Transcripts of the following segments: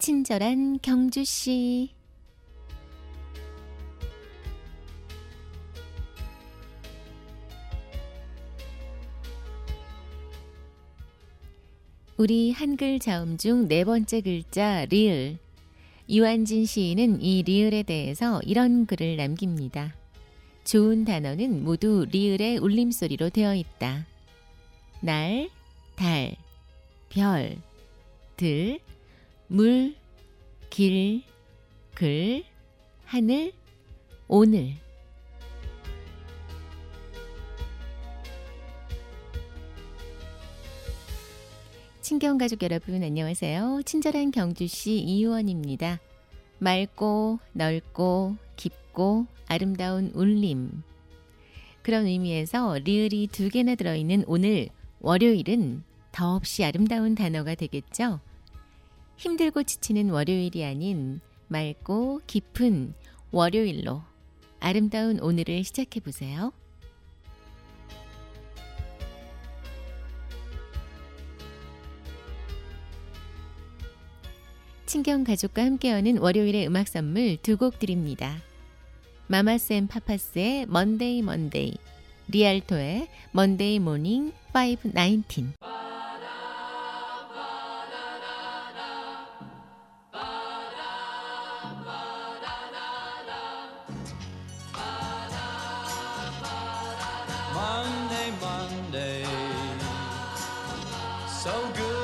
친절한 경주 씨. 우리 한글 자음 중 네 번째 글자 리을. 이완진 시인은 이 리을에 대해서 이런 글을 남깁니다. 좋은 단어는 모두 리을의 울림소리로 되어 있다. 날, 달, 별, 들, 물, 길, 글, 하늘, 오늘. 친경 가족 여러분 안녕하세요. 친절한 경주시 이유원입니다. 맑고 넓고 깊고 아름다운 울림. 그런 의미에서 리을이 두 개나 들어있는 오늘 월요일은 더없이 아름다운 단어가 되겠죠. 힘들고 지치는 월요일이 아닌 맑고 깊은 월요일로 아름다운 오늘을 시작해 보세요. 친경 가족과 함께하는 월요일의 음악 선물 두 곡 드립니다. 마마쌤 파파스의 먼데이 먼데이, 리알토의 먼데이 모닝 519. Monday, Monday, so good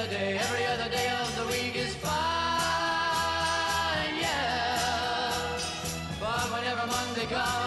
other day, every other day of the week is fine, yeah. But whenever Monday comes,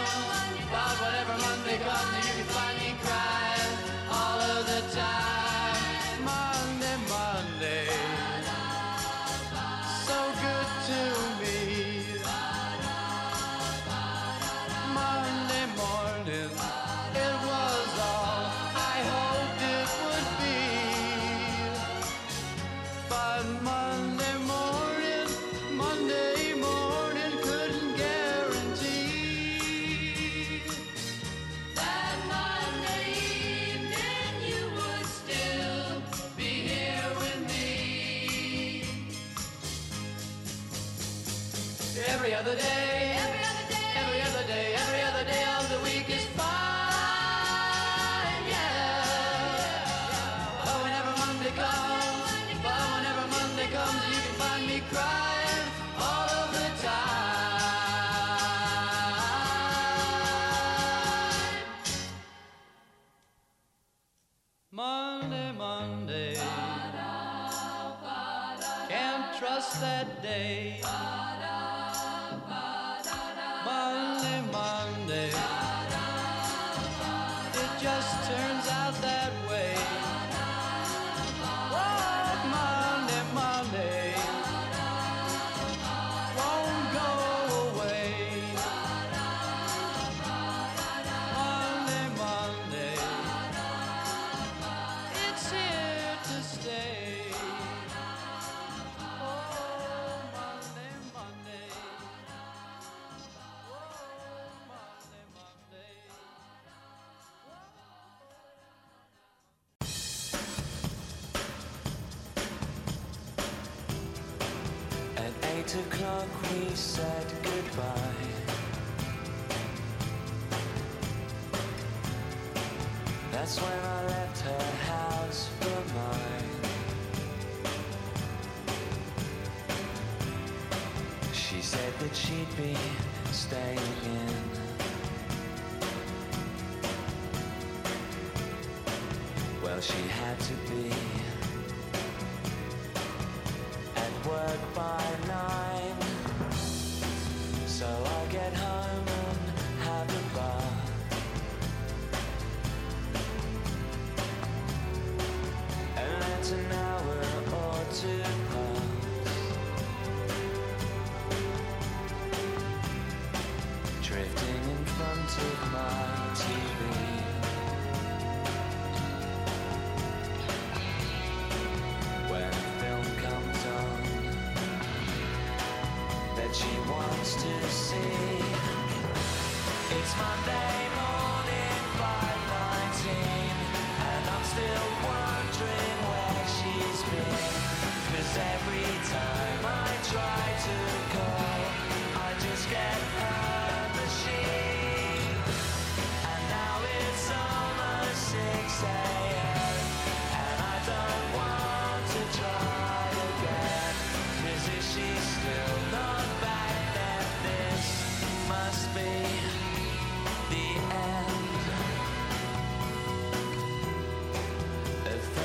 Every other day, every other day, every other day, every other day of the week is fine, yeah. But whenever Monday comes, but whenever Monday comes, you can find me crying all of the time. Monday, Monday, can't trust that day. O'clock we said goodbye. That's when I left her house for mine. She said that she'd be staying in. Well, she had to be at work by Drifting in front of my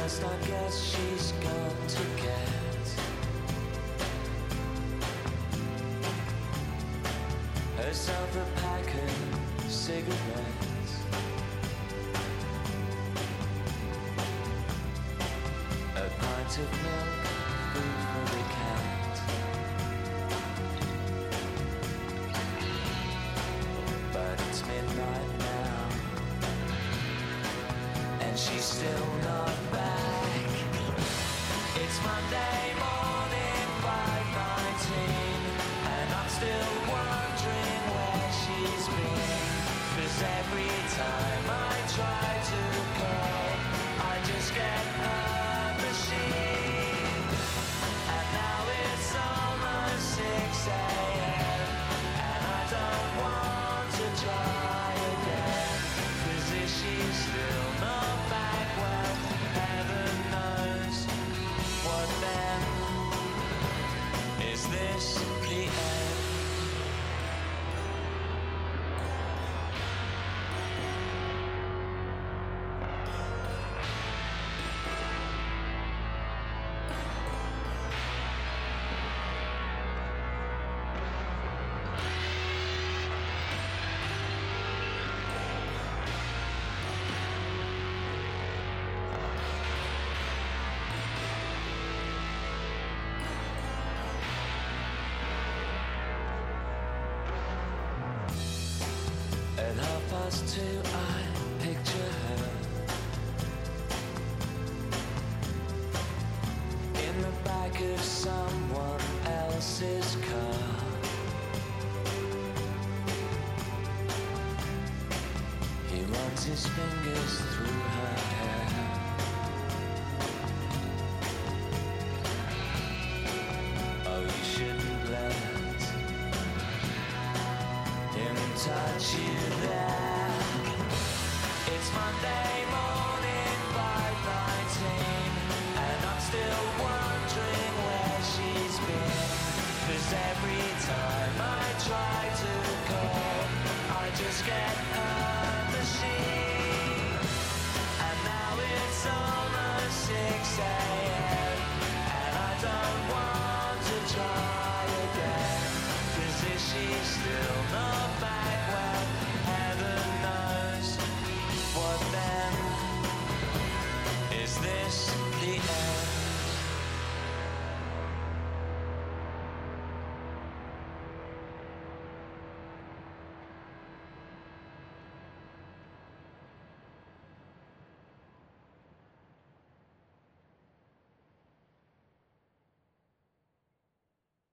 At I guess she's gone to get herself a pack of cigarettes. A pint of milk, food for the cat. But it's midnight now, and she's still not stars too, I picture her. In the back of someone else's car. He runs his fingers through her hair. Oh, you shouldn't let him touch you. Monday.